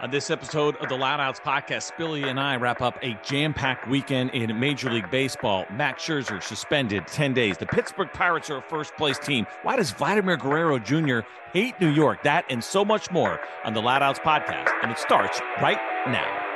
On this episode of the Loud Outs podcast, Spilly and I wrap up a jam packed weekend in Major League Baseball. Max Scherzer suspended 10 days. The Pittsburgh Pirates are a first place team. Why does Vladimir Guerrero Jr. hate New York? That and so much more on the Loud Outs podcast. And it starts right now.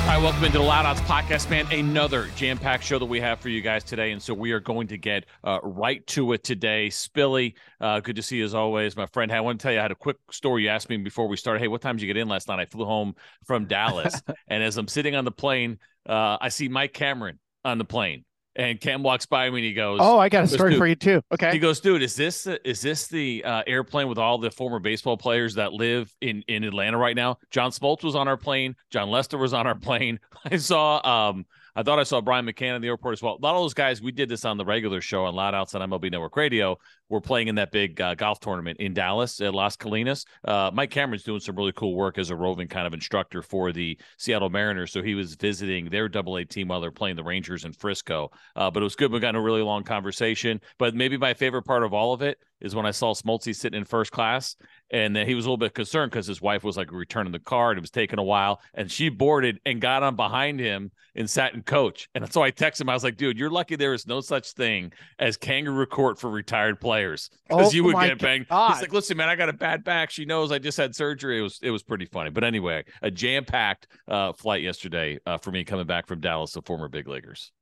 All right, welcome into the Loud Outs podcast, man. Another jam packed show that we have for you guys today. And so we are going to get uh, right to it today. Spilly, uh, good to see you as always, my friend. Hey, I want to tell you, I had a quick story you asked me before we started. Hey, what time did you get in last night? I flew home from Dallas. and as I'm sitting on the plane, uh, I see Mike Cameron on the plane. And Cam walks by me and he goes, "Oh, I got a story for you too." Okay. He goes, "Dude, is this is this the uh, airplane with all the former baseball players that live in in Atlanta right now? John Smoltz was on our plane. Jon Lester was on our plane. I saw um I thought I saw Brian McCann in the airport as well. A lot of those guys, we did this on the regular show on Loud Outs on MLB Network Radio. We're playing in that big uh, golf tournament in Dallas at Las Colinas. Uh, Mike Cameron's doing some really cool work as a roving kind of instructor for the Seattle Mariners. So he was visiting their Double A team while they're playing the Rangers in Frisco. Uh, but it was good. We got in a really long conversation. But maybe my favorite part of all of it is when I saw Smoltz sitting in first class, and he was a little bit concerned because his wife was like returning the car, and it was taking a while, and she boarded and got on behind him and sat in coach. And so I texted him. I was like, "Dude, you're lucky there is no such thing as kangaroo court for retired players because oh, you would get banged." God. He's like, "Listen, man, I got a bad back. She knows I just had surgery. It was it was pretty funny." But anyway, a jam packed uh, flight yesterday uh, for me coming back from Dallas, the former big leaguers.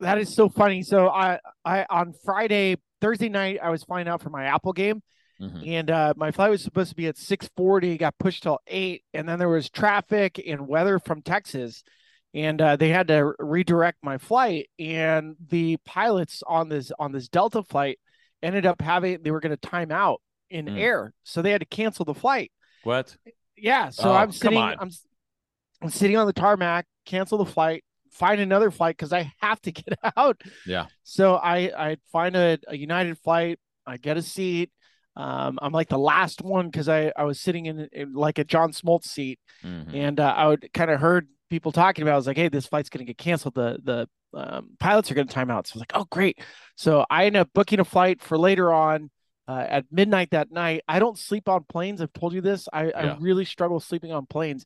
That is so funny. So I I on Friday Thursday night, I was flying out for my Apple game. Mm-hmm. And uh, my flight was supposed to be at 6:40, got pushed till eight, and then there was traffic and weather from Texas, and uh, they had to redirect my flight. And the pilots on this on this Delta flight ended up having they were going to time out in mm. air, so they had to cancel the flight. What? Yeah. So oh, I'm sitting. I'm I'm sitting on the tarmac, cancel the flight, find another flight because I have to get out. Yeah. So I I find a, a United flight. I get a seat. Um, I'm like the last one because I I was sitting in, in, like a John Smoltz seat, mm-hmm. and uh, I would kind of heard people talking about. I was like, hey, this flight's gonna get canceled. The the um, pilots are gonna time out. So I was like, oh great. So I end up booking a flight for later on. Uh, at midnight that night, I don't sleep on planes. I've told you this. I, yeah. I really struggle sleeping on planes,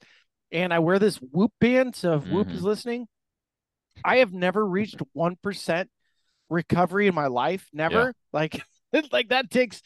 and I wear this Whoop band. So if mm-hmm. Whoop is listening, I have never reached 1% recovery in my life. Never. Yeah. Like, like that takes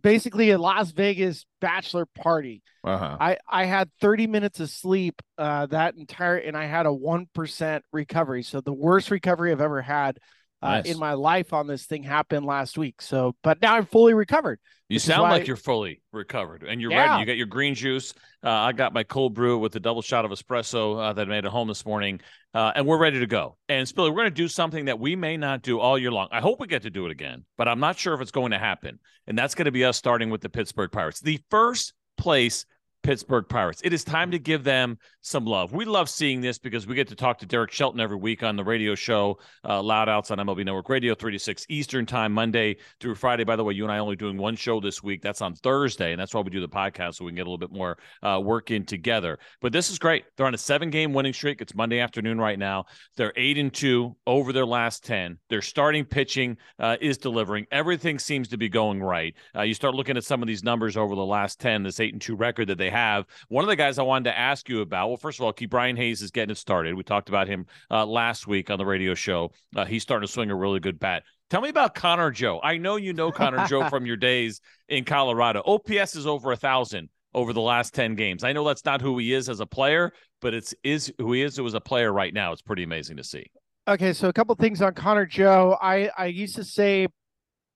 basically a Las Vegas bachelor party. Uh-huh. I, I had 30 minutes of sleep uh, that entire, and I had a 1% recovery. So the worst recovery I've ever had uh, nice. in my life on this thing happened last week. So, but now I'm fully recovered. You sound like you're fully recovered and you're yeah. ready. You got your green juice. Uh, I got my cold brew with a double shot of espresso uh, that I made at home this morning, uh, and we're ready to go. And Spilly, we're going to do something that we may not do all year long. I hope we get to do it again, but I'm not sure if it's going to happen. And that's going to be us starting with the Pittsburgh Pirates, the first place Pittsburgh Pirates. It is time to give them some love. We love seeing this because we get to talk to Derek Shelton every week on the radio show, uh, Loud Outs on MLB Network Radio, 3 to 6 Eastern Time, Monday through Friday. By the way, you and I only doing one show this week. That's on Thursday, and that's why we do the podcast so we can get a little bit more uh, work in together. But this is great. They're on a seven game winning streak. It's Monday afternoon right now. They're 8 and 2 over their last 10. Their starting pitching uh, is delivering. Everything seems to be going right. Uh, you start looking at some of these numbers over the last 10, this 8 and 2 record that they have. One of the guys I wanted to ask you about, well, first of all, Ke'Bryan Hayes is getting it started. We talked about him uh, last week on the radio show. Uh, he's starting to swing a really good bat. Tell me about Connor Joe. I know you know Connor Joe from your days in Colorado. OPS is over a thousand over the last 10 games. I know that's not who he is as a player, but it's is who he is as a player right now. It's pretty amazing to see. Okay, so a couple things on Connor Joe. I I used to say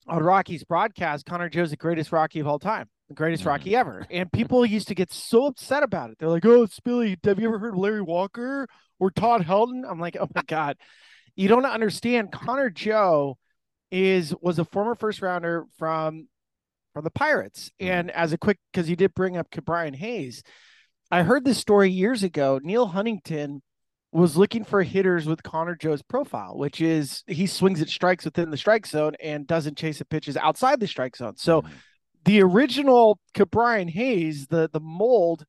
on Rockies broadcast, Connor Joe's the greatest Rocky of all time the greatest mm. Rocky ever. And people used to get so upset about it. They're like, "Oh, Spilly, have you ever heard of Larry Walker or Todd Helton?" I'm like, "Oh my god, you don't understand." Connor Joe is was a former first rounder from from the Pirates, mm. and as a quick because you did bring up Brian Hayes, I heard this story years ago. Neal Huntington was looking for hitters with Connor Joe's profile, which is he swings at strikes within the strike zone and doesn't chase at pitches outside the strike zone. So. Mm the original Ke'Bryan Hayes, the the mold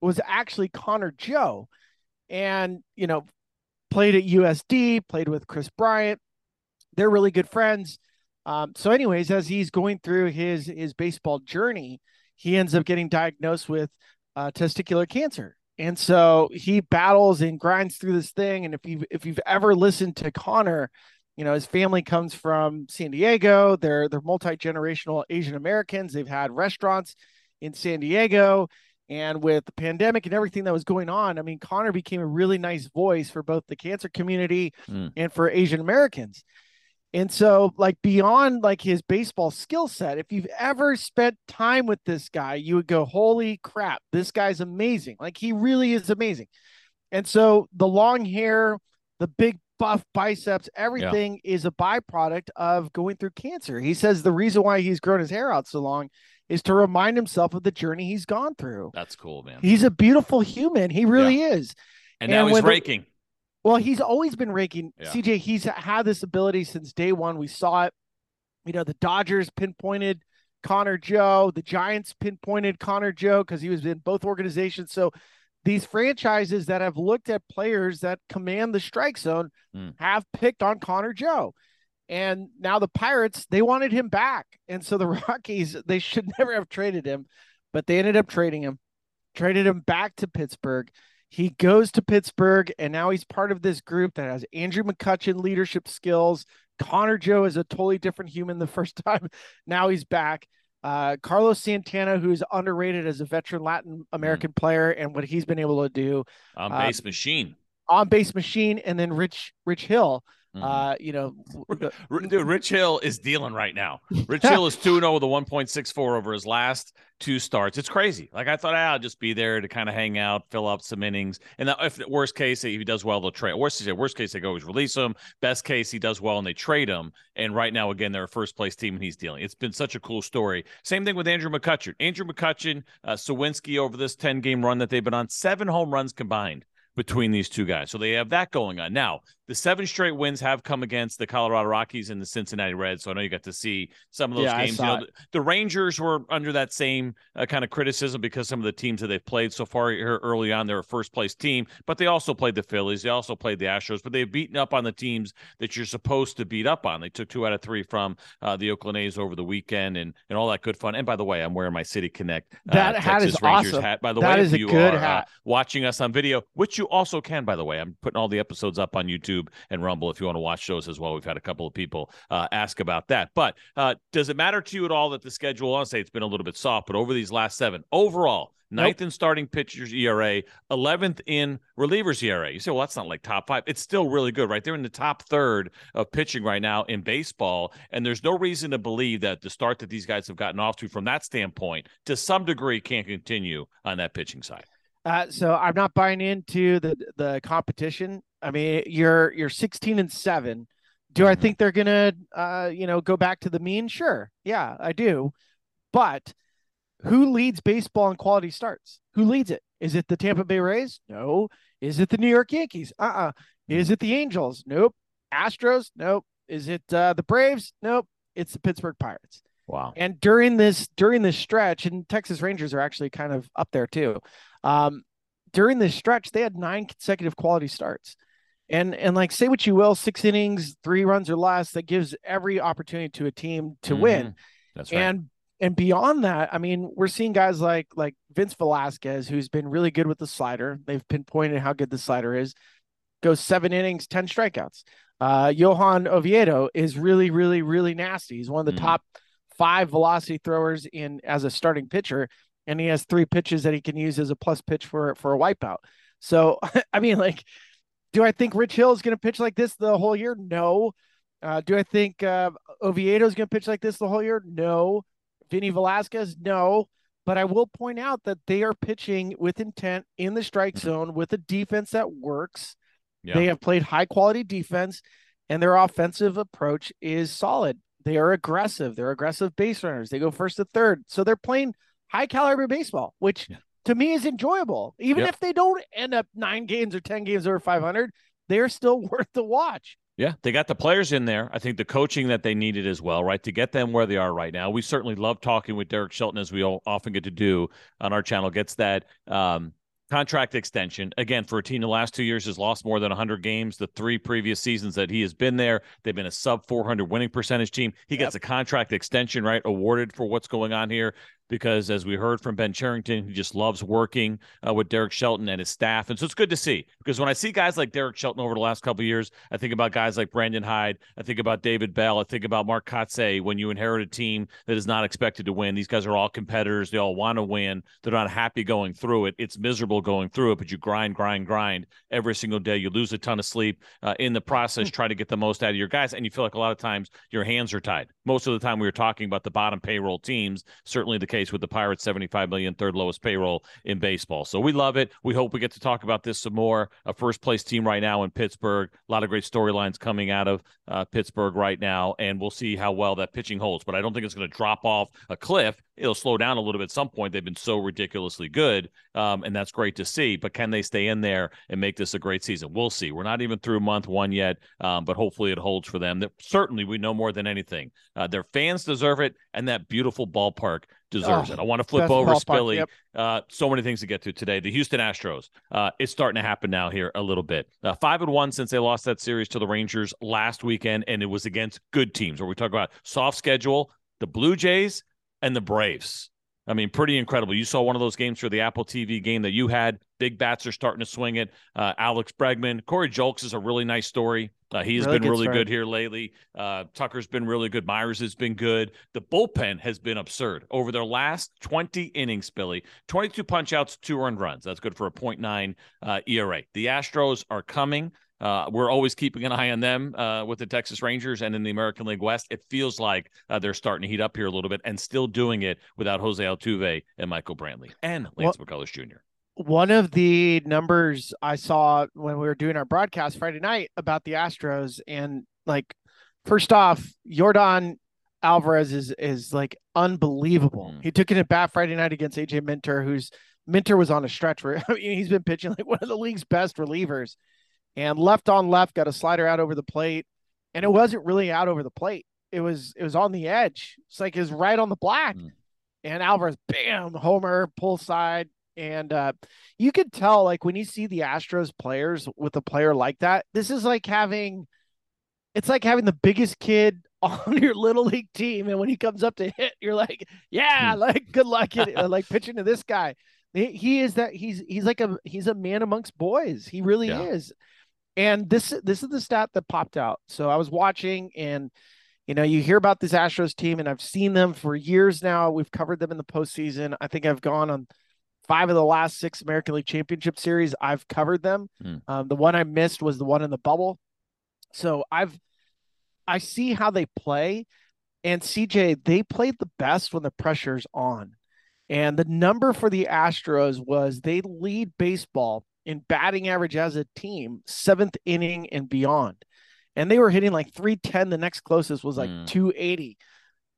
was actually Connor Joe, and you know, played at USD, played with Kris Bryant. They're really good friends. Um, so, anyways, as he's going through his his baseball journey, he ends up getting diagnosed with uh, testicular cancer. And so he battles and grinds through this thing. And if you if you've ever listened to Connor, you know his family comes from San Diego. They're they're multi generational Asian Americans. They've had restaurants in San Diego. And with the pandemic and everything that was going on, I mean, Connor became a really nice voice for both the cancer community mm. and for Asian Americans. And so, like, beyond like his baseball skill set, if you've ever spent time with this guy, you would go, Holy crap, this guy's amazing. Like, he really is amazing. And so, the long hair, the big buff biceps, everything yeah. is a byproduct of going through cancer. He says the reason why he's grown his hair out so long is to remind himself of the journey he's gone through. That's cool, man. He's a beautiful human. He really yeah. is. And, and now he's raking. The, well, he's always been raking. Yeah. CJ, he's had this ability since day one. We saw it. You know, the Dodgers pinpointed Connor Joe, the Giants pinpointed Connor Joe because he was in both organizations. So these franchises that have looked at players that command the strike zone mm. have picked on Connor Joe. And now the Pirates, they wanted him back. And so the Rockies, they should never have traded him, but they ended up trading him, traded him back to Pittsburgh. He goes to Pittsburgh, and now he's part of this group that has Andrew McCutchen leadership skills. Connor Joe is a totally different human the first time. Now he's back. Uh, Carlos Santana, who's underrated as a veteran Latin American mm. player, and what he's been able to do on base uh, machine, on base machine, and then Rich Rich Hill, Mm-hmm. Uh, you know, dude, Rich Hill is dealing right now. Rich Hill is 2 0 with a 1.64 over his last two starts. It's crazy. Like I thought, ah, I'll just be there to kind of hang out, fill up some innings. And if worst case, if he does well, they'll trade. Worst, worst case, they go always release him. Best case, he does well and they trade him. And right now, again, they're a first place team and he's dealing. It's been such a cool story. Same thing with Andrew McCutchen. Andrew McCutchen, uh, Suwinski over this 10 game run that they've been on, seven home runs combined between these two guys. So they have that going on. Now, the seven straight wins have come against the Colorado Rockies and the Cincinnati Reds. So I know you got to see some of those yeah, games. You know, the, Rangers were under that same uh, kind of criticism because some of the teams that they've played so far here early on, they're a first place team, but they also played the Phillies. They also played the Astros, but they've beaten up on the teams that you're supposed to beat up on. They took two out of three from uh, the Oakland A's over the weekend and, and all that good fun. And by the way, I'm wearing my City Connect uh, that hat Texas is Rangers awesome. hat. By the that way, is a you good are uh, hat. watching us on video, which you also can, by the way. I'm putting all the episodes up on YouTube and Rumble if you want to watch those as well. We've had a couple of people uh, ask about that. But uh, does it matter to you at all that the schedule, I'll say it's been a little bit soft, but over these last seven, overall, ninth nope. in starting pitchers ERA, 11th in relievers ERA. You say, well, that's not like top five. It's still really good, right? They're in the top third of pitching right now in baseball. And there's no reason to believe that the start that these guys have gotten off to from that standpoint, to some degree, can't continue on that pitching side. Uh, so I'm not buying into the the competition. I mean, you're you're 16 and seven. Do I mm-hmm. think they're gonna, uh, you know, go back to the mean? Sure, yeah, I do. But who leads baseball in quality starts? Who leads it? Is it the Tampa Bay Rays? No. Is it the New York Yankees? Uh uh-uh. uh Is it the Angels? Nope. Astros? Nope. Is it uh, the Braves? Nope. It's the Pittsburgh Pirates. Wow. And during this during this stretch, and Texas Rangers are actually kind of up there too. Um, during this stretch, they had nine consecutive quality starts. And and like say what you will, six innings, three runs or less, that gives every opportunity to a team to mm-hmm. win. That's right. And and beyond that, I mean, we're seeing guys like like Vince Velasquez, who's been really good with the slider. They've pinpointed how good the slider is. Goes seven innings, ten strikeouts. Uh, Johan Oviedo is really, really, really nasty. He's one of the mm. top five velocity throwers in as a starting pitcher, and he has three pitches that he can use as a plus pitch for for a wipeout. So, I mean, like, do I think Rich Hill is going to pitch like this the whole year? No. Uh, do I think uh, Oviedo is going to pitch like this the whole year? No. Vinny Velasquez? No. But I will point out that they are pitching with intent in the strike mm-hmm. zone with a defense that works. Yeah. They have played high quality defense, and their offensive approach is solid. They are aggressive. They're aggressive base runners. They go first to third. So they're playing high caliber baseball, which yeah. To me is enjoyable. Even yep. if they don't end up nine games or 10 games over 500, they're still worth the watch. Yeah, they got the players in there. I think the coaching that they needed as well, right, to get them where they are right now. We certainly love talking with Derek Shelton, as we all often get to do on our channel. Gets that um, contract extension again for a team the last two years has lost more than 100 games. The three previous seasons that he has been there, they've been a sub 400 winning percentage team. He yep. gets a contract extension, right, awarded for what's going on here. Because, as we heard from Ben Cherington, he just loves working uh, with Derek Shelton and his staff. And so it's good to see because when I see guys like Derek Shelton over the last couple years, I think about guys like Brandon Hyde. I think about David Bell. I think about Mark Kotsay when you inherit a team that is not expected to win. These guys are all competitors. They all want to win. They're not happy going through it. It's miserable going through it, but you grind, grind, grind every single day. You lose a ton of sleep uh, in the process, try to get the most out of your guys. And you feel like a lot of times your hands are tied. Most of the time we were talking about the bottom payroll teams, certainly the case with the Pirates, 75 million, third lowest payroll in baseball. So we love it. We hope we get to talk about this some more. A first place team right now in Pittsburgh. A lot of great storylines coming out of uh, Pittsburgh right now, and we'll see how well that pitching holds. But I don't think it's going to drop off a cliff. It'll slow down a little bit at some point. They've been so ridiculously good, um, and that's great to see. But can they stay in there and make this a great season? We'll see. We're not even through month one yet, um, but hopefully it holds for them. That certainly we know more than anything. Uh, their fans deserve it, and that beautiful ballpark deserves oh, it. I want to flip over Spilly. Yep. Uh, so many things to get to today. The Houston Astros. Uh, it's starting to happen now here a little bit. Uh, five and one since they lost that series to the Rangers last weekend, and it was against good teams. Where we talk about soft schedule, the Blue Jays and the Braves. I mean, pretty incredible. You saw one of those games for the Apple TV game that you had. Big bats are starting to swing it. Uh, Alex Bregman, Corey Julks is a really nice story. Uh, he's really been good really good here lately. Uh, Tucker's been really good. Meyers has been good. The bullpen has been absurd over their last 20 innings, Spilly. 22 punchouts, two earned runs. That's good for a 0.9 uh, ERA. The Astros are coming. Uh, we're always keeping an eye on them uh, with the Texas Rangers and in the American League West. It feels like uh, they're starting to heat up here a little bit and still doing it without Jose Altuve and Michael Brantley and Lance well, McCullers Jr. One of the numbers I saw when we were doing our broadcast Friday night about the Astros, and like, first off, Yordan Alvarez is is like unbelievable. Mm. He took it at bat Friday night against AJ Minter, who's Minter was on a stretch where I mean, he's been pitching like one of the league's best relievers and left on left got a slider out over the plate and it wasn't really out over the plate. It was it was on the edge. It's like it was right on the black. Mm. and alvarez bam homer pull side. And uh, you could tell like when you see the astros players with a player like that this is like having it's like having the biggest kid on your little league team. And when he comes up to hit you're like yeah hmm. like good luck like pitching to this guy. He, he is that he's he's like a he's a man amongst boys. He really yeah. is and this this is the stat that popped out. So I was watching and you know, you hear about this Astros team, and I've seen them for years now. We've covered them in the postseason. I think I've gone on five of the last six American League Championship Series. I've covered them. Mm. Um, the one I missed was the one in the bubble. So I've I see how they play, and CJ they played the best when the pressure's on. And the number for the Astros was they lead baseball in batting average as a team, seventh inning and beyond. And they were hitting like 310. The next closest was like mm. 280.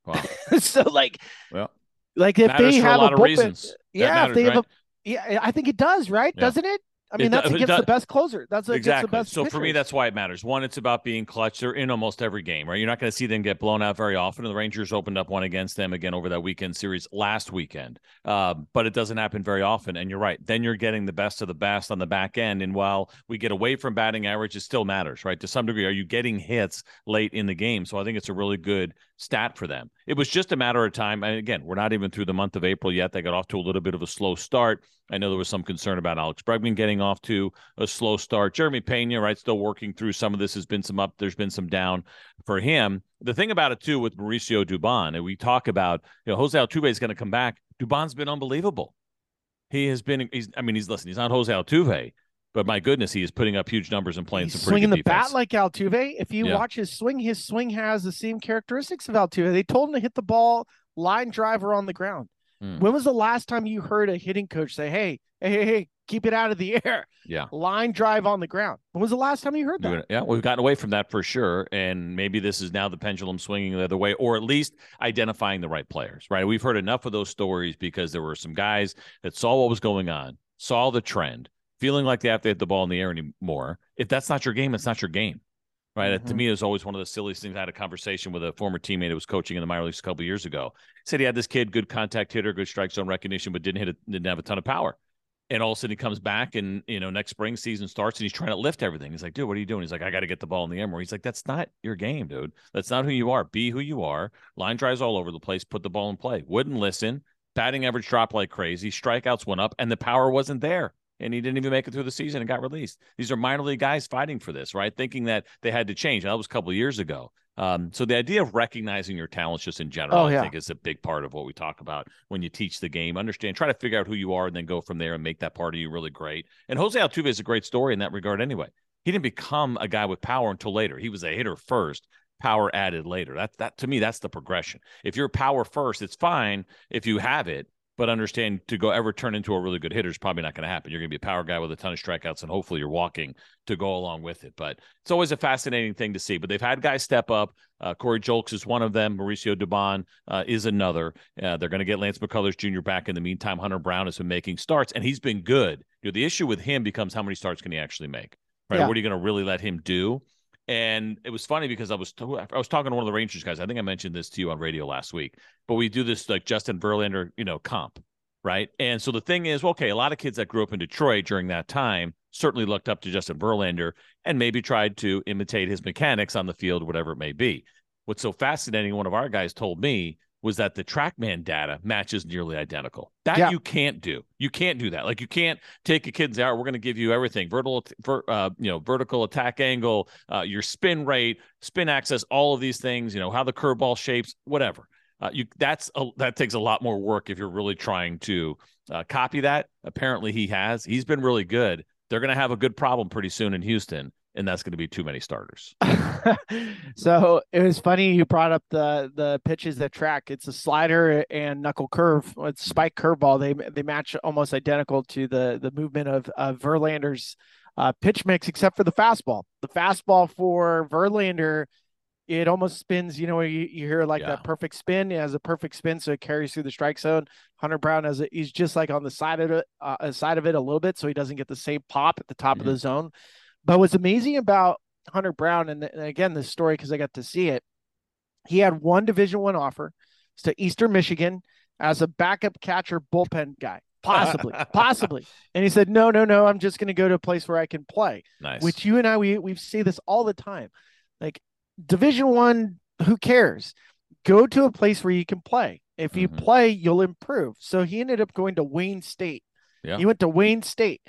Wow. so like, well, like if they have a, a bullpen, yeah, if they have a, yeah, I think it does, right? Yeah. Doesn't it? I mean, it, that's against the best closer. That's exactly. the best. So pitchers. for me, that's why it matters. One, it's about being clutch. They're in almost every game, right? You're not going to see them get blown out very often. And the Rangers opened up one against them again over that weekend series last weekend, uh, but it doesn't happen very often. And you're right. Then you're getting the best of the best on the back end. And while we get away from batting average, it still matters, right? To some degree, are you getting hits late in the game? So I think it's a really good stat for them. It was just a matter of time. And again, we're not even through the month of April yet. They got off to a little bit of a slow start. I know there was some concern about Alex Bregman getting off to a slow start. Jeremy Pena, right, still working through some of this. Has been some up. There's been some down for him. The thing about it too with Mauricio Dubon, and we talk about, you know, Jose Altuve is going to come back. Dubon's been unbelievable. He has been. He's. I mean, he's listen. He's not Jose Altuve, but my goodness, he is putting up huge numbers and playing he's some pretty swinging the defense. bat like Altuve. If you yeah. watch his swing, his swing has the same characteristics of Altuve. They told him to hit the ball line driver on the ground. Mm. When was the last time you heard a hitting coach say, "Hey, hey, hey, hey, keep it out of the air"? Yeah, line drive on the ground. When was the last time you heard that? Yeah, we've gotten away from that for sure, and maybe this is now the pendulum swinging the other way, or at least identifying the right players. Right? We've heard enough of those stories because there were some guys that saw what was going on, saw the trend, feeling like they have to hit the ball in the air anymore. If that's not your game, it's not your game. Right. Mm-hmm. To me, is always one of the silliest things. I had a conversation with a former teammate who was coaching in the minor leagues a couple years ago. He said he had this kid, good contact hitter, good strike zone recognition, but didn't hit a, didn't have a ton of power. And all of a sudden he comes back and you know, next spring season starts and he's trying to lift everything. He's like, dude, what are you doing? He's like, I got to get the ball in the air more. He's like, that's not your game, dude. That's not who you are. Be who you are. Line drives all over the place, put the ball in play. Wouldn't listen, batting average dropped like crazy, strikeouts went up, and the power wasn't there. And he didn't even make it through the season and got released. These are minor league guys fighting for this, right? Thinking that they had to change. That was a couple years ago. Um, so the idea of recognizing your talents just in general, oh, yeah. I think, is a big part of what we talk about when you teach the game. Understand, try to figure out who you are, and then go from there and make that part of you really great. And Jose Altuve is a great story in that regard, anyway. He didn't become a guy with power until later. He was a hitter first, power added later. That that to me, that's the progression. If you're power first, it's fine if you have it, but understand to go ever turn into a really good hitter is probably not going to happen. You're going to be a power guy with a ton of strikeouts, and hopefully you're walking to go along with it. But it's always a fascinating thing to see. But they've had guys step up. Uh, Corey Julks is one of them. Mauricio Dubon uh, is another. Uh, they're going to get Lance McCullers Jr. back in the meantime. Hunter Brown has been making starts, and he's been good. You know, the issue with him becomes how many starts can he actually make? Right? Yeah. What are you going to really let him do? And it was funny because I was I was talking to one of the Rangers guys. I think I mentioned this to you on radio last week. But we do this like Justin Verlander, you know, comp right? And so the thing is, well, okay, a lot of kids that grew up in Detroit during that time certainly looked up to Justin Verlander and maybe tried to imitate his mechanics on the field, whatever it may be. What's so fascinating, one of our guys told me, was that the TrackMan data matches nearly identical. That yeah. you can't do. You can't do that. Like you can't take a kid's out. We're going to give you everything: vertical, ver, uh, you know, vertical attack angle, uh, your spin rate, spin axis, all of these things. You know how the curveball shapes, whatever. Uh, you that's a, that takes a lot more work if you're really trying to uh, copy that. Apparently, he has. He's been really good. They're going to have a good problem pretty soon in Houston, and that's going to be too many starters. so it was funny you brought up the the pitches that track. It's a slider and knuckle curve. It's mm-hmm. spike curveball. They they match almost identical to the the movement of of Verlander's uh, pitch mix, except for the fastball. The fastball for Verlander it almost spins, you know, you, you hear like yeah. that perfect spin. It has a perfect spin, so it carries through the strike zone. Hunter Brown has a, he's just like on the side of it, uh, side of it a little bit, so he doesn't get the same pop at the top mm-hmm. of the zone. But what's amazing about Hunter Brown, and, and again, this story because I got to see it, he had one Division One offer to Eastern Michigan as a backup catcher bullpen guy possibly possibly and he said no no no i'm just going to go to a place where i can play nice which you and i we we see this all the time like Division One, who cares? Go to a place where you can play. If you mm-hmm. play, you'll improve. So he ended up going to Wayne State. Yeah. He went to Wayne State,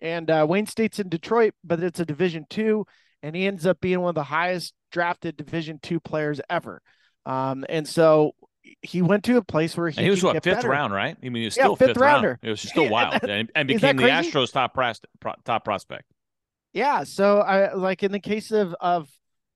and uh, Wayne State's in Detroit, but it's a Division Two, and he ends up being one of the highest drafted Division Two players ever. Um, and so he went to a place where he, and he was what fifth better. round, right? I mean, he was still yeah, fifth, fifth rounder. Round. It was still wild, and, and became the Astros top pros- top prospect. Yeah, so I like in the case of of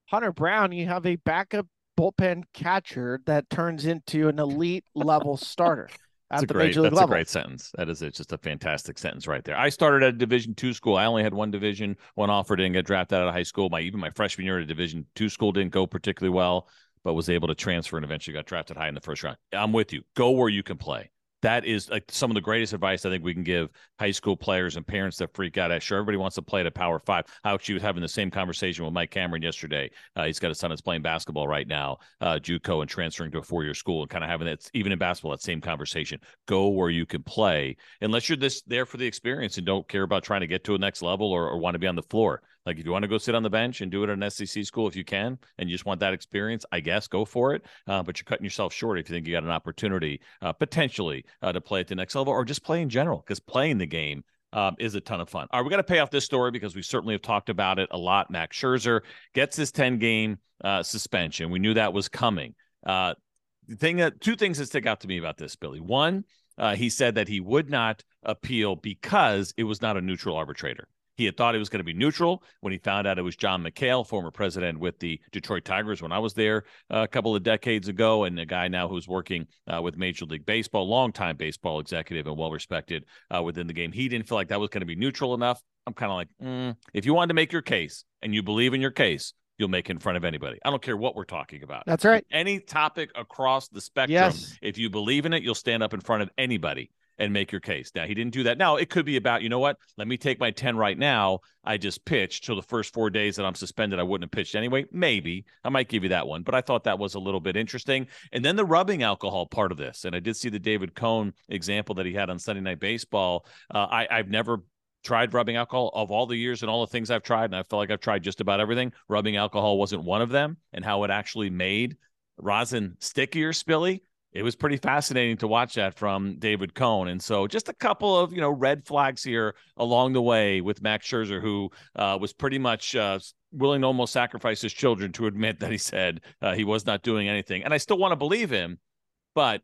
Hunter Brown, you have a backup bullpen catcher that turns into an elite level starter. That's a great. that's level. a great sentence. That is it's just a fantastic sentence right there. I started at a Division two school. I only had one Division one offer. Didn't get drafted out of high school. My even my freshman year at a Division two school didn't go particularly well, but was able to transfer and eventually got drafted high in the first round. I'm with you. Go where you can play that is like some of the greatest advice I think we can give high school players and parents that freak out. I'm sure everybody wants to play at a Power Five. I actually was having the same conversation with Mike Cameron yesterday. Uh, he's got a son that's playing basketball right now, uh, JUCO, and transferring to a four-year school, and kind of having that even in basketball that same conversation. Go where you can play, unless you're this there for the experience and don't care about trying to get to a next level or, or want to be on the floor. Like if you want to go sit on the bench and do it at an SEC school, if you can, and you just want that experience, I guess go for it. Uh, but you're cutting yourself short if you think you got an opportunity uh, potentially uh, to play at the next level or just play in general because playing the game um, is a ton of fun. All right, we got to pay off this story because we certainly have talked about it a lot. Max Scherzer gets his 10 game uh, suspension. We knew that was coming. Uh, the thing that two things that stick out to me about this, Spilly. One, uh, he said that he would not appeal because it was not a neutral arbitrator. He had thought it was going to be neutral when he found out it was John McHale, former president with the Detroit Tigers when I was there uh, a couple of decades ago, and a guy now who's working uh, with Major League Baseball, longtime baseball executive and well respected uh, within the game. He didn't feel like that was going to be neutral enough. I'm kind of like, mm, if you wanted to make your case and you believe in your case, you'll make in front of anybody. I don't care what we're talking about. That's right. Any topic across the spectrum, yes. if you believe in it, you'll stand up in front of anybody and make your case. Now, he didn't do that. Now, it could be about, you know what? Let me take my 10 right now. I just pitched. So the first four days that I'm suspended, I wouldn't have pitched anyway. Maybe I might give you that one, but I thought that was a little bit interesting. And then the rubbing alcohol part of this. And I did see the David Cone example that he had on Sunday Night Baseball. Uh, I, I've never tried rubbing alcohol of all the years and all the things I've tried, and I feel like I've tried just about everything. Rubbing alcohol wasn't one of them, and how it actually made rosin stickier, spilly it was pretty fascinating to watch that from David Cone. And so just a couple of, you know, red flags here along the way with Max Scherzer, who uh, was pretty much uh, willing to almost sacrifice his children to admit that he said uh, he was not doing anything. And I still want to believe him, but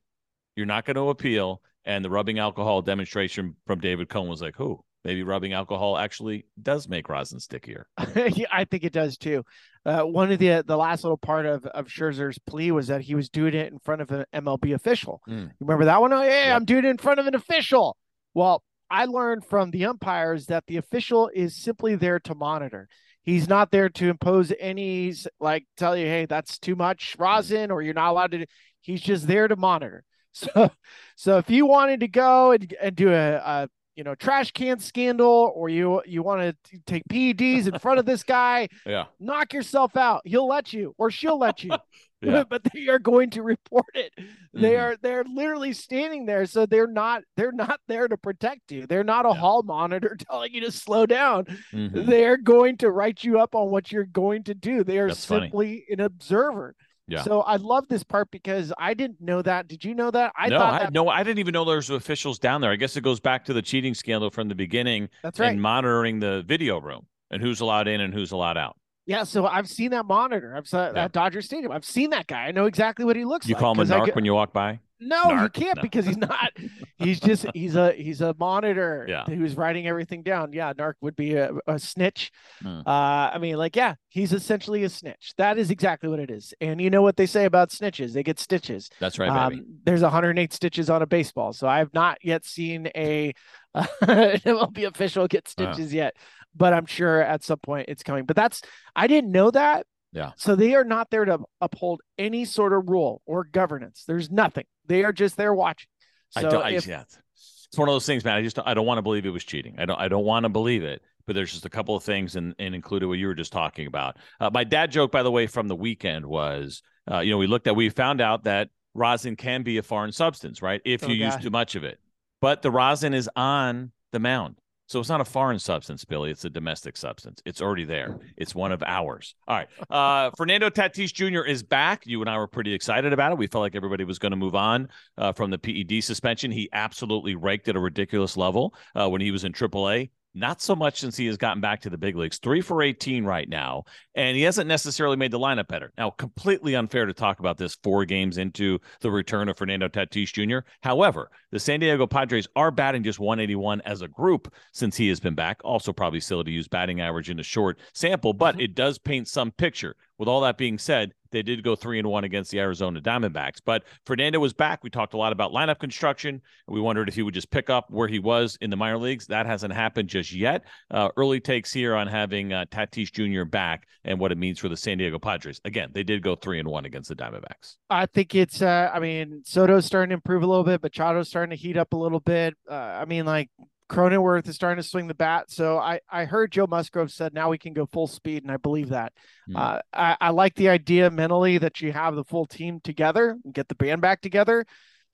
you're not going to appeal. And the rubbing alcohol demonstration from David Cone was like, who? Maybe rubbing alcohol actually does make rosin stickier. yeah, I think it does too. Uh, one of the the last little part of of Scherzer's plea was that he was doing it in front of an MLB official. Mm. You remember that one? Oh yeah, yep. I'm doing it in front of an official. Well, I learned from the umpires that the official is simply there to monitor. He's not there to impose any like tell you, hey, that's too much rosin, or you're not allowed to. He's just there to monitor. So, so if you wanted to go and, and do a, a you know trash can scandal or you you want to take PEDs in front of this guy, yeah, knock yourself out. He'll let you or she'll let you. yeah. but they are going to report it. Mm-hmm. They are they're literally standing there, so they're not they're not there to protect you. They're not a yeah. hall monitor telling you to slow down. Mm-hmm. They're going to write you up on what you're going to do. They are That's simply funny. an observer. Yeah. So I love this part because I didn't know that. Did you know that? I no, I, that... no, I didn't even know there was officials down there. I guess it goes back to the cheating scandal from the beginning. That's right. And monitoring the video room and who's allowed in and who's allowed out. Yeah, so I've seen that monitor. I've seen yeah. at Dodger Stadium. I've seen that guy. I know exactly what he looks you like. You call him a narc when you walk by? No, Narc? you can't no. because he's not. He's just he's a he's a monitor yeah. who's writing everything down. Yeah, Narc would be a, a snitch. Hmm. Uh, I mean, like, yeah, he's essentially a snitch. That is exactly what it is. And you know what they say about snitches? They get stitches. That's right. Um, there's 108 stitches on a baseball, so I have not yet seen a uh, MLB official get stitches yet, but I'm sure at some point it's coming. But that's I didn't know that. Yeah. So they are not there to uphold any sort of rule or governance. There's nothing. They are just there watching. So I don't, if, I, yeah. It's one of those things, man. I just I don't want to believe it was cheating. I don't I don't want to believe it. But there's just a couple of things, and and included what you were just talking about. Uh, my dad joke, by the way, from the weekend was, uh, you know, we looked at, we found out that rosin can be a foreign substance, right? If oh, you use too much of it. But the rosin is on the mound. So it's not a foreign substance, Spilly. It's a domestic substance. It's already there. It's one of ours. All right. Uh, Fernando Tatis Jr. is back. You and I were pretty excited about it. We felt like everybody was going to move on uh, from the PED suspension. He absolutely raked at a ridiculous level uh, when he was in AAA. Not so much since he has gotten back to the big leagues. Three for 18 right now. And he hasn't necessarily made the lineup better. Now, completely unfair to talk about this four games into the return of Fernando Tatis Jr. However, the San Diego Padres are batting just 181 as a group since he has been back. Also, probably silly to use batting average in a short sample, but mm-hmm. it does paint some picture. With all that being said, they did go three and one against the Arizona Diamondbacks. But Fernando was back. We talked a lot about lineup construction. We wondered if he would just pick up where he was in the minor leagues. That hasn't happened just yet. Uh, early takes here on having uh, Tatis Jr. back and what it means for the San Diego Padres. Again, they did go three and one against the Diamondbacks. I think it's. Uh, I mean, Soto's starting to improve a little bit. Machado's starting to heat up a little bit. Uh, I mean, like Cronenworth is starting to swing the bat. So I, I heard Joe Musgrove said now we can go full speed, and I believe that. Mm. Uh, I, I like the idea mentally that you have the full team together and get the band back together.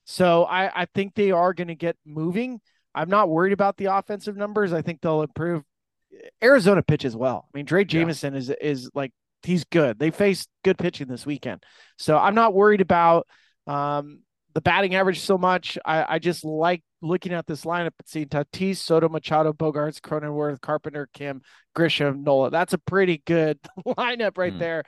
So I, I think they are going to get moving. I'm not worried about the offensive numbers. I think they'll improve. Arizona pitches well. I mean, Drey Jameson yeah. is is like he's good. They faced good pitching this weekend, so I'm not worried about um, the batting average so much. I, I just like looking at this lineup and seeing Tatis, Soto, Machado, Bogaerts, Cronenworth, Carpenter, Kim, Grisham, Nola. That's a pretty good lineup right mm. there.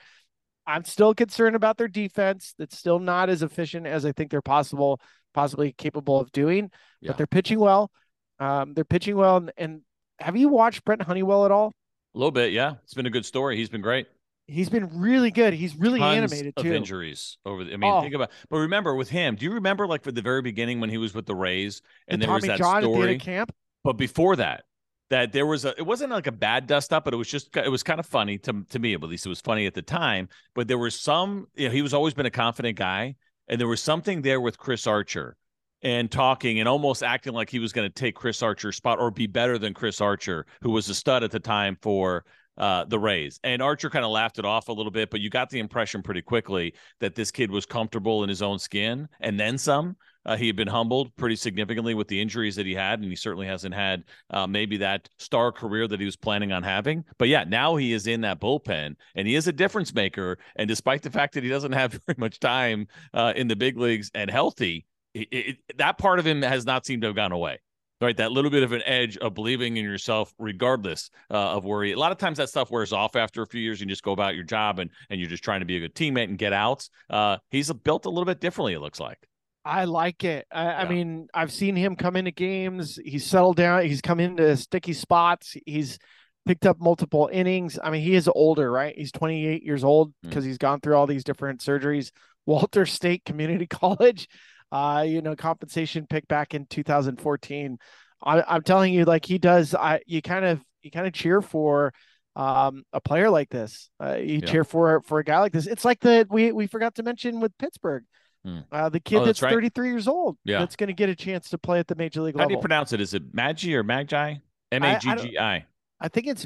I'm still concerned about their defense. It's still not as efficient as I think they're possible, possibly capable of doing. Yeah. But they're pitching well. Um, they're pitching well. And, and have you watched Brent Honeywell at all? A little bit, yeah. It's been a good story. He's been great. He's been really good. He's really Tons animated too. Of injuries over. The, I mean, oh. think about. But remember, with him, do you remember like for the very beginning when he was with the Rays and the there Tommy was that John story? camp. But before that, that there was a. It wasn't like a bad dust up, but it was just. It was kind of funny to to me, at least it was funny at the time. But there was some. You know, he was always been a confident guy, and there was something there with Chris Archer and talking and almost acting like he was going to take Chris Archer's spot or be better than Chris Archer, who was a stud at the time for uh, the Rays. And Archer kind of laughed it off a little bit, but you got the impression pretty quickly that this kid was comfortable in his own skin and then some. Uh, he had been humbled pretty significantly with the injuries that he had, and he certainly hasn't had uh, maybe that star career that he was planning on having. But yeah, now he is in that bullpen, and he is a difference maker. And despite the fact that he doesn't have very much time uh, in the big leagues and healthy, it, it, that part of him has not seemed to have gone away right? That little bit of an edge of believing in yourself, regardless uh, of worry. A lot of times that stuff wears off after a few years. You just go about your job and and you're just trying to be a good teammate and get outs. Uh, he's built a little bit differently. It looks like. I like it. I, yeah. I, mean, I've seen him come into games. He's settled down. He's come into sticky spots. He's picked up multiple innings. I mean, he is older, right? He's 28 years old because mm. he's gone through all these different surgeries. Walters State Community College uh, you know, compensation pick back in 2014. I, am telling you, like he does, I you kind of you kind of cheer for um, a player like this. Uh, you yeah. cheer for for a guy like this. It's like the we we forgot to mention with Pittsburgh. Hmm. Uh, the kid oh, that's, that's right. 33 years old yeah. that's going to get a chance to play at the major league How level. do you pronounce it? Is it Magi or Magi? M A G G I. I think it's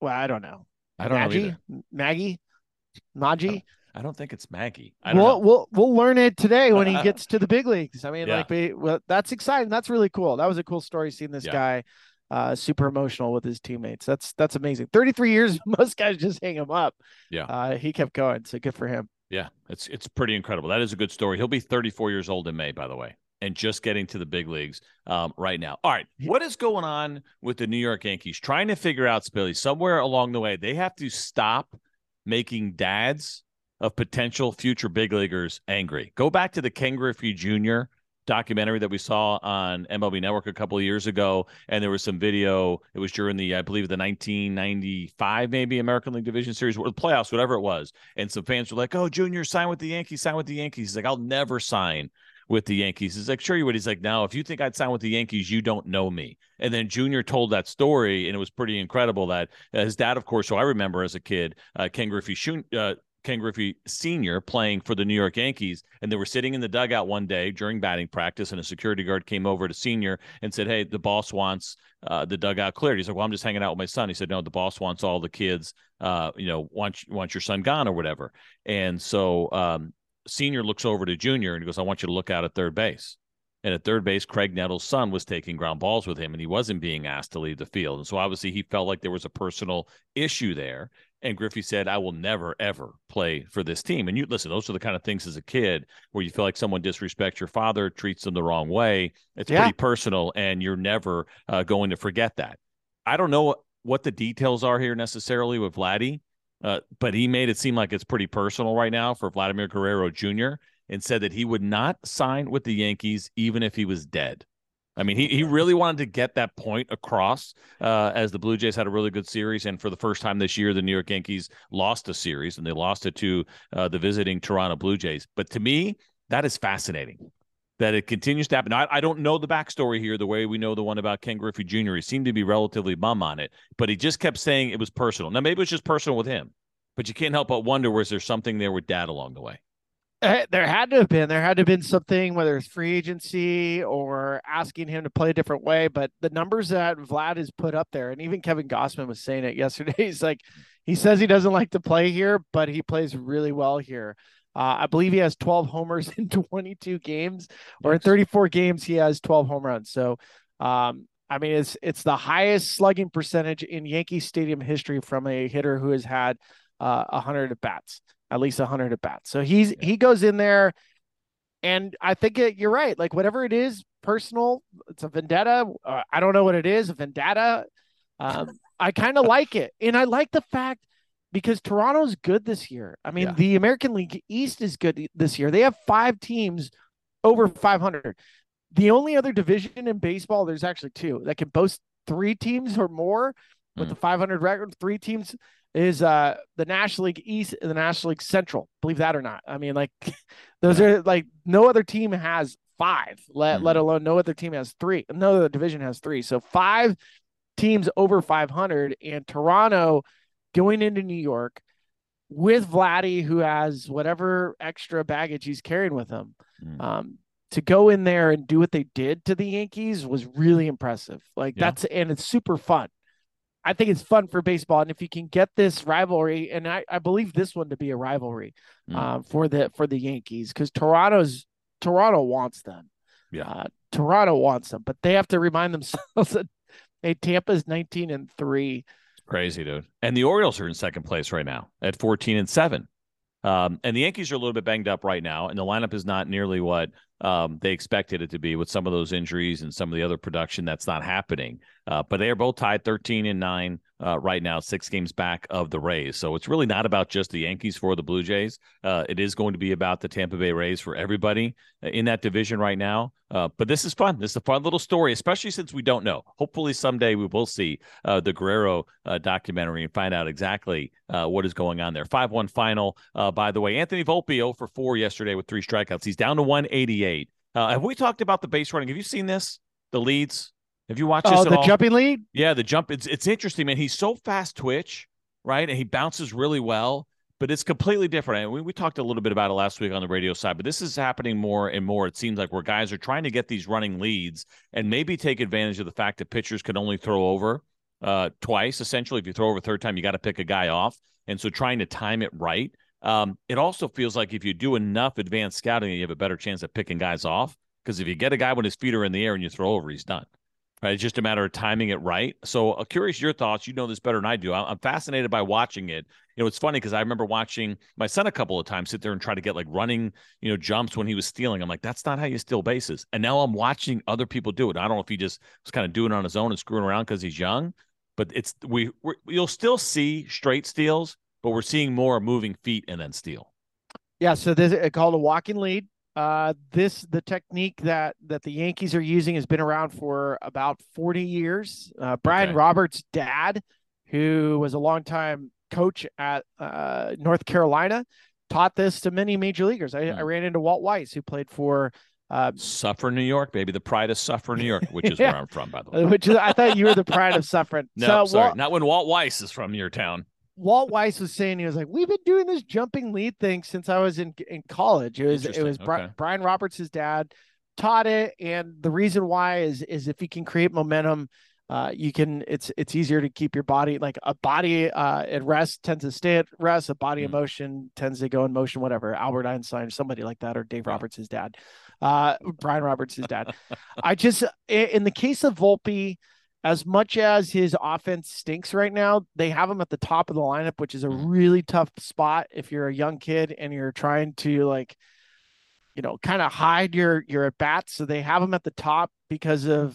well, I don't know. I don't know Maggie, Maggie. I don't think it's Maggie. I we'll, we'll we'll learn it today when he gets to the big leagues. I mean, yeah. like, we, well, that's exciting. That's really cool. That was a cool story seeing this yeah. guy uh, super emotional with his teammates. That's that's amazing. 33 years, most guys just hang him up. Yeah. Uh, he kept going. So good for him. Yeah, it's it's pretty incredible. That is a good story. He'll be 34 years old in May, by the way, and just getting to the big leagues um, right now. All right, what is going on with the New York Yankees? Trying to figure out, Spilly, somewhere along the way, they have to stop making dads of potential future big leaguers angry. Go back to the Ken Griffey Jr. documentary that we saw on MLB Network a couple of years ago, and there was some video. It was during the, I believe, the 1995 maybe American League Division Series or the playoffs, whatever it was. And some fans were like, "Oh, Junior, sign with the Yankees, sign with the Yankees." He's like, "I'll never sign." with the Yankees. He's like, sure you would. He's like, now, if you think I'd sign with the Yankees, you don't know me. And then Junior told that story, and it was pretty incredible that uh, his dad, of course, so I remember as a kid, uh, Ken Griffey uh, Ken Griffey Sr. playing for the New York Yankees. And they were sitting in the dugout one day during batting practice, and a security guard came over to Sr. and said, Hey, the boss wants uh, the dugout cleared. He's like, Well, I'm just hanging out with my son. He said, No, the boss wants all the kids, uh, you know, wants, wants your son gone or whatever. And so um, Senior looks over to Junior and he goes, I want you to look out at third base. And at third base, Graig Nettles' son was taking ground balls with him, and he wasn't being asked to leave the field. And so obviously he felt like there was a personal issue there. And Griffey said, I will never, ever play for this team. And you listen, those are the kind of things as a kid where you feel like someone disrespects your father, treats them the wrong way. It's yeah. pretty personal, and you're never uh, going to forget that. I don't know what the details are here necessarily with Vladdy, uh, but he made it seem like it's pretty personal right now for Vladimir Guerrero Jr. and said that he would not sign with the Yankees even if he was dead. I mean, he, he really wanted to get that point across uh, as the Blue Jays had a really good series. And for the first time this year, the New York Yankees lost a series and they lost it to uh, the visiting Toronto Blue Jays. But to me, that is fascinating that it continues to happen. I, I don't know the backstory here the way we know the one about Ken Griffey Jr. He seemed to be relatively bum on it, but he just kept saying it was personal. Now, maybe it was just personal with him, but you can't help but wonder was there something there with dad along the way? Eh, there had to have been. There had to have been something whether it's free agency or asking him to play a different way but the numbers that vlad has put up there and even kevin gausman was saying it yesterday he's like he says he doesn't like to play here but he plays really well here. Uh, i believe he has 12 homers in 22 games or in 34 games he has 12 home runs. So um, I mean, it's it's the highest slugging percentage in Yankee Stadium history from a hitter who has had uh, 100 at bats at least 100 at bats. So he's yeah. he goes in there, and I think it, you're right. Like whatever it is, personal, it's a vendetta. Uh, I don't know what it is, a vendetta. Um, I kind of like it, and I like the fact because Toronto's good this year. I mean, yeah. the American League East is good this year. They have five teams over 500. The only other division in baseball, there's actually two that can boast three teams or more with mm. the 500 record. Three teams is uh the National League East and the National League Central. Believe that or not. I mean, like those are like no other team has five, let mm-hmm. let alone no other team has three. No other division has three. So five teams over 500 and Toronto going into New York with Vladdy, who has whatever extra baggage he's carrying with him. Mm. Um, to go in there and do what they did to the Yankees was really impressive. Like yeah. that's and it's super fun. I think it's fun for baseball, and if you can get this rivalry, and I, I believe this one to be a rivalry mm. uh, for the for the Yankees because Toronto's Toronto wants them. Yeah, uh, Toronto wants them, but they have to remind themselves that hey, Tampa's nineteen and three. Crazy, dude. And the Orioles are in second place right now at fourteen and seven. Um, and the Yankees are a little bit banged up right now, and the lineup is not nearly what um, they expected it to be with some of those injuries and some of the other production that's not happening. Uh, but they are both tied 13 and 9 uh, right now, six games back of the Rays. So it's really not about just the Yankees for the Blue Jays. Uh, it is going to be about the Tampa Bay Rays for everybody uh, in that division right now. Uh, but this is fun. This is a fun little story, especially since we don't know. Hopefully, someday we will see uh, the Guerrero documentary and find out exactly what is going on there. 5 1 final, by the way. Anthony Volpe 0 for 4 yesterday with three strikeouts. He's down to 188. have we talked about the base running? Have you seen this? The leads? Have you watched oh, the all? jumping lead? Yeah, the jump. It's it's interesting, man. He's so fast twitch, right? And he bounces really well, but it's completely different. And we, we talked a little bit about it last week on the radio side, but this is happening more and more. It seems like where guys are trying to get these running leads and maybe take advantage of the fact that pitchers can only throw over uh, twice. Essentially, if you throw over third time, you got to pick a guy off. And so trying to time it right. Um, it also feels like if you do enough advanced scouting, you have a better chance of picking guys off. Because if you get a guy when his feet are in the air and you throw over, he's done. Right? It's just a matter of timing it right. So, uh, curious your thoughts. You know this better than I do. I'm fascinated by watching it. You know, it's funny because I remember watching my son a couple of times sit there and try to get like running, you know, jumps when he was stealing. I'm like, that's not how you steal bases. And now I'm watching other people do it. I don't know if he just was kind of doing it on his own and screwing around because he's young, but it's we you'll still see straight steals, but we're seeing more moving feet and then steal. Yeah, so this is called a walking lead. Uh, this the technique that that the Yankees are using has been around for about 40 years. Uh, Brian okay. Roberts' dad, who was a longtime coach at uh, North Carolina, taught this to many major leaguers. I, I hmm. ran into Walt Weiss, who played for uh, Suffern, New York, baby, the pride of Suffern, New York, which is yeah. where I'm from, by the way. Which is, I thought you were the pride of Suffering. no, so, sorry, Walt, not when Walt Weiss is from your town. Walt Weiss was saying he was like, we've been doing this jumping lead thing since I was in in college. It was it was okay. Brian Roberts' dad taught it, and the reason why is is if you can create momentum, uh, you can it's it's easier to keep your body like a body uh, at rest tends to stay at rest, a body mm. in motion tends to go in motion. Whatever, Albert Einstein, somebody like that, or Dave Roberts' dad, uh, Brian Roberts' dad. I just in the case of Volpe as much as his offense stinks right now, they have him at the top of the lineup, which is a mm-hmm. really tough spot if you're a young kid and you're trying to like, you know, kind of hide your your at bats. So they have him at the top because of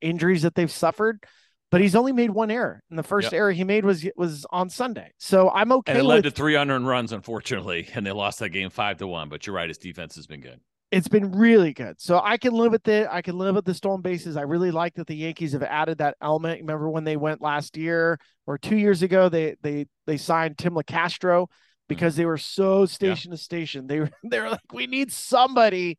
injuries that they've suffered. But he's only made one error, and the first yep. error he made was was on Sunday. So I'm okay. And it led with... to three unearned runs, unfortunately, and they lost that game five to one. But you're right, his defense has been good it's been really good. So I can live with it. I can live with the stolen bases. I really like that the Yankees have added that element. Remember when they went last year or two years ago? They they they signed Tim Locastro because they were so station yeah. to station. They were they were like, we need somebody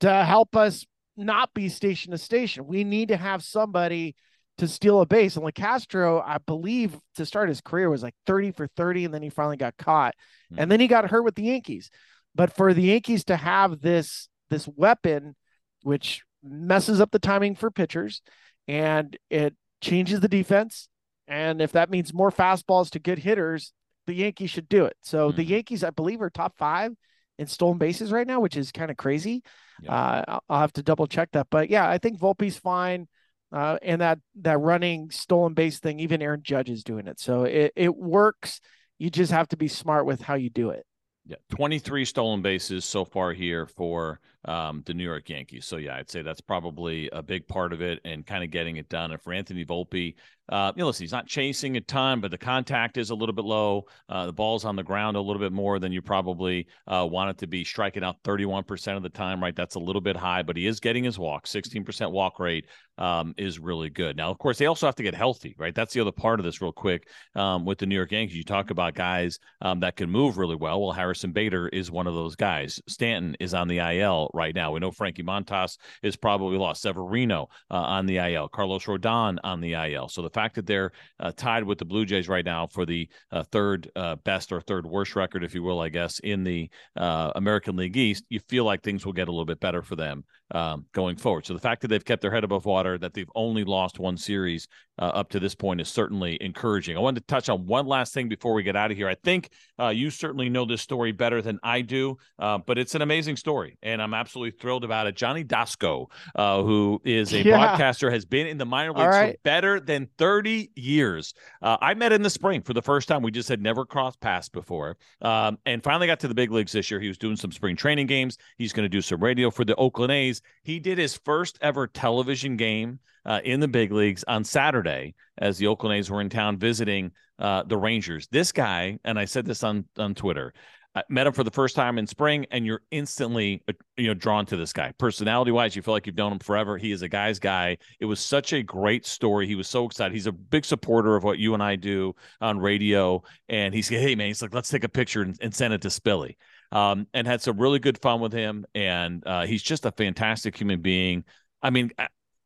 to help us not be station to station. We need to have somebody to steal a base. And LaCastro, I believe, to start his career was like 30 for 30, and then he finally got caught. Mm-hmm. And then he got hurt with the Yankees. But for the Yankees to have this this weapon, which messes up the timing for pitchers, and it changes the defense, and if that means more fastballs to good hitters, the Yankees should do it. So mm-hmm. the Yankees, I believe, are top five in stolen bases right now, which is kind of crazy. Yeah. Uh, I'll, I'll have to double check that, but yeah, I think Volpe's fine. Uh, and that that running stolen base thing, even Aaron Judge is doing it. So it, it works. You just have to be smart with how you do it. Yeah, 23 stolen bases so far here for um, the New York Yankees. So yeah, I'd say that's probably a big part of it and kind of getting it done. And for Anthony Volpe, uh, you know, listen, he's not chasing a ton, but the contact is a little bit low. Uh, the ball's on the ground a little bit more than you probably uh, want it to be. Striking out 31% of the time, right? That's a little bit high, but he is getting his walk. 16% walk rate um, is really good. Now, of course, they also have to get healthy, right? That's the other part of this, real quick, um, with the New York Yankees. You talk about guys um, that can move really well. Well, Harrison Bader is one of those guys. Stanton is on the IL right now. We know Frankie Montas is probably lost. Severino uh, on the IL. Carlos Rodon on the IL. So the fact that they're uh, tied with the Blue Jays right now for the uh, third uh, best or third worst record, if you will, I guess, in the uh, American League East, you feel like things will get a little bit better for them um, going forward. So the fact that they've kept their head above water, that they've only lost one series uh, up to this point is certainly encouraging. I wanted to touch on one last thing before we get out of here. I think uh, you certainly know this story better than I do, uh, but it's an amazing story, and I'm absolutely thrilled about it. Johnny Doskow, uh, who is a yeah. broadcaster, has been in the minor leagues right. for better than 30 years. Uh, I met in the spring for the first time. We just had never crossed paths before, um, and finally got to the big leagues this year. He was doing some spring training games. He's going to do some radio for the Oakland A's. He did his first ever television game uh, in the big leagues on Saturday as the Oakland A's were in town visiting uh, the Rangers. This guy, and I said this on on Twitter, I met him for the first time in spring, and you're instantly uh, you know drawn to this guy. Personality wise, you feel like you've known him forever. He is a guy's guy. It was such a great story. He was so excited. He's a big supporter of what you and I do on radio, and he said, "Hey man," he's like, "Let's take a picture and, and send it to Spilly." Um, and had some really good fun with him, and uh, he's just a fantastic human being. I mean,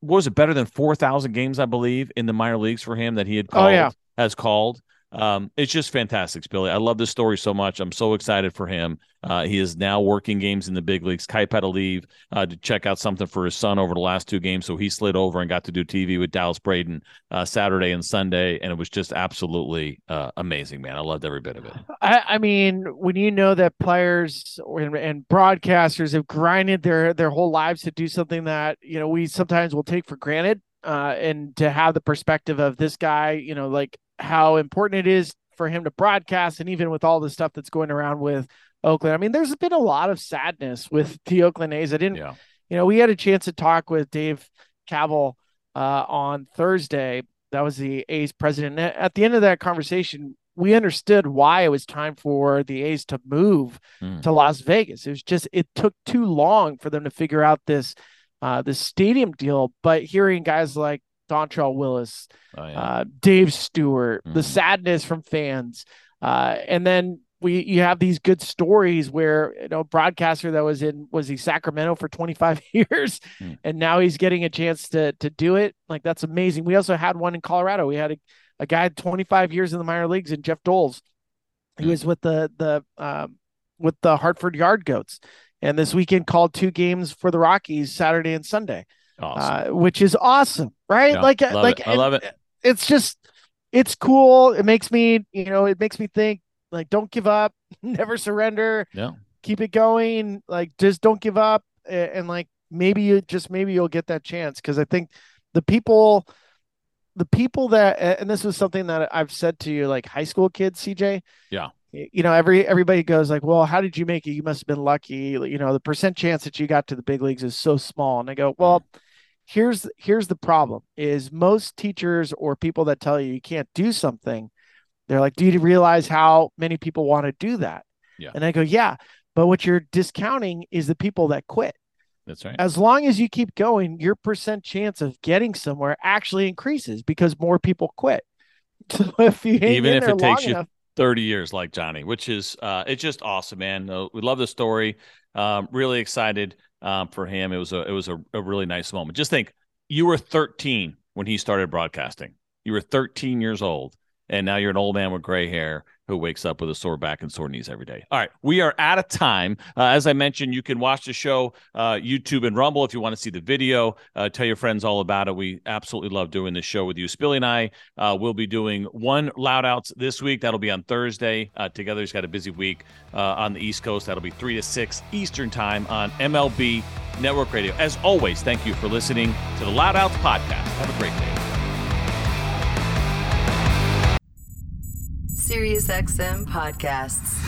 was it better than 4,000 games, I believe, in the minor leagues for him that he had called, oh, yeah. has called. Um, it's just fantastic, Billy. I love this story so much. I'm so excited for him. Uh, he is now working games in the big leagues. Kike had to leave uh, to check out something for his son over the last two games, so he slid over and got to do TV with Dallas Braden uh, Saturday and Sunday, and it was just absolutely uh, amazing, man. I loved every bit of it. I, I mean, when you know that players and, and broadcasters have grinded their their whole lives to do something that you know we sometimes will take for granted, uh, and to have the perspective of this guy, you know, like how important it is for him to broadcast, and even with all the stuff that's going around with Oakland. I mean, there's been a lot of sadness with the Oakland A's. I didn't, yeah. you know, we had a chance to talk with Dave Kaval uh, on Thursday. That was the A's president. At the end of that conversation, we understood why it was time for the A's to move mm. to Las Vegas. It was just it took too long for them to figure out this uh, this stadium deal. But hearing guys like Dontrelle Willis, oh, yeah. uh, Dave Stewart, mm-hmm. the sadness from fans, uh, and then we you have these good stories where you know broadcaster that was in was he Sacramento for 25 years, mm. and now he's getting a chance to to do it. Like that's amazing. We also had one in Colorado. We had a, a guy 25 years in the minor leagues, and Jeff Dooley. He mm. was with the the um, with the Hartford Yard Goats, and this weekend called two games for the Rockies Saturday and Sunday awesome. uh, which is awesome, right? Yeah, like, like it. I love it. It's just, it's cool. It makes me, you know, it makes me think like, don't give up, never surrender. Yeah. Keep it going. Like, just don't give up. And, and like, maybe you just, maybe you'll get that chance. Cause I think the people, the people that, and this was something that I've said to you, like high school kids, CJ. Yeah you know every everybody goes like well how did you make it you must have been lucky you know the percent chance that you got to the big leagues is so small and i go well here's here's the problem is most teachers or people that tell you you can't do something they're like do you realize how many people want to do that? Yeah. And i go yeah but what you're discounting is the people that quit. That's right. As long as you keep going your percent chance of getting somewhere actually increases because more people quit. So if you even if it takes you enough, 30 years like johnny which is uh it's just awesome man. Uh, we love the story. Um really excited um, for him. It was a it was a, a really nice moment. Just think, you were 13 when he started broadcasting. You were 13 years old, and now you're an old man with gray hair who wakes up with a sore back and sore knees every day. All right, we are out of time. Uh, as I mentioned, you can watch the show uh, YouTube and Rumble if you want to see the video. Uh, tell your friends all about it. We absolutely love doing this show with you. Spilly and I uh, will be doing one loud outs this week. That'll be on Thursday. Uh, together, he's got a busy week uh, on the East Coast. That'll be three to six Eastern time on MLB Network Radio. As always, thank you for listening to the Loud Outs podcast. Have a great day. SiriusXM podcasts.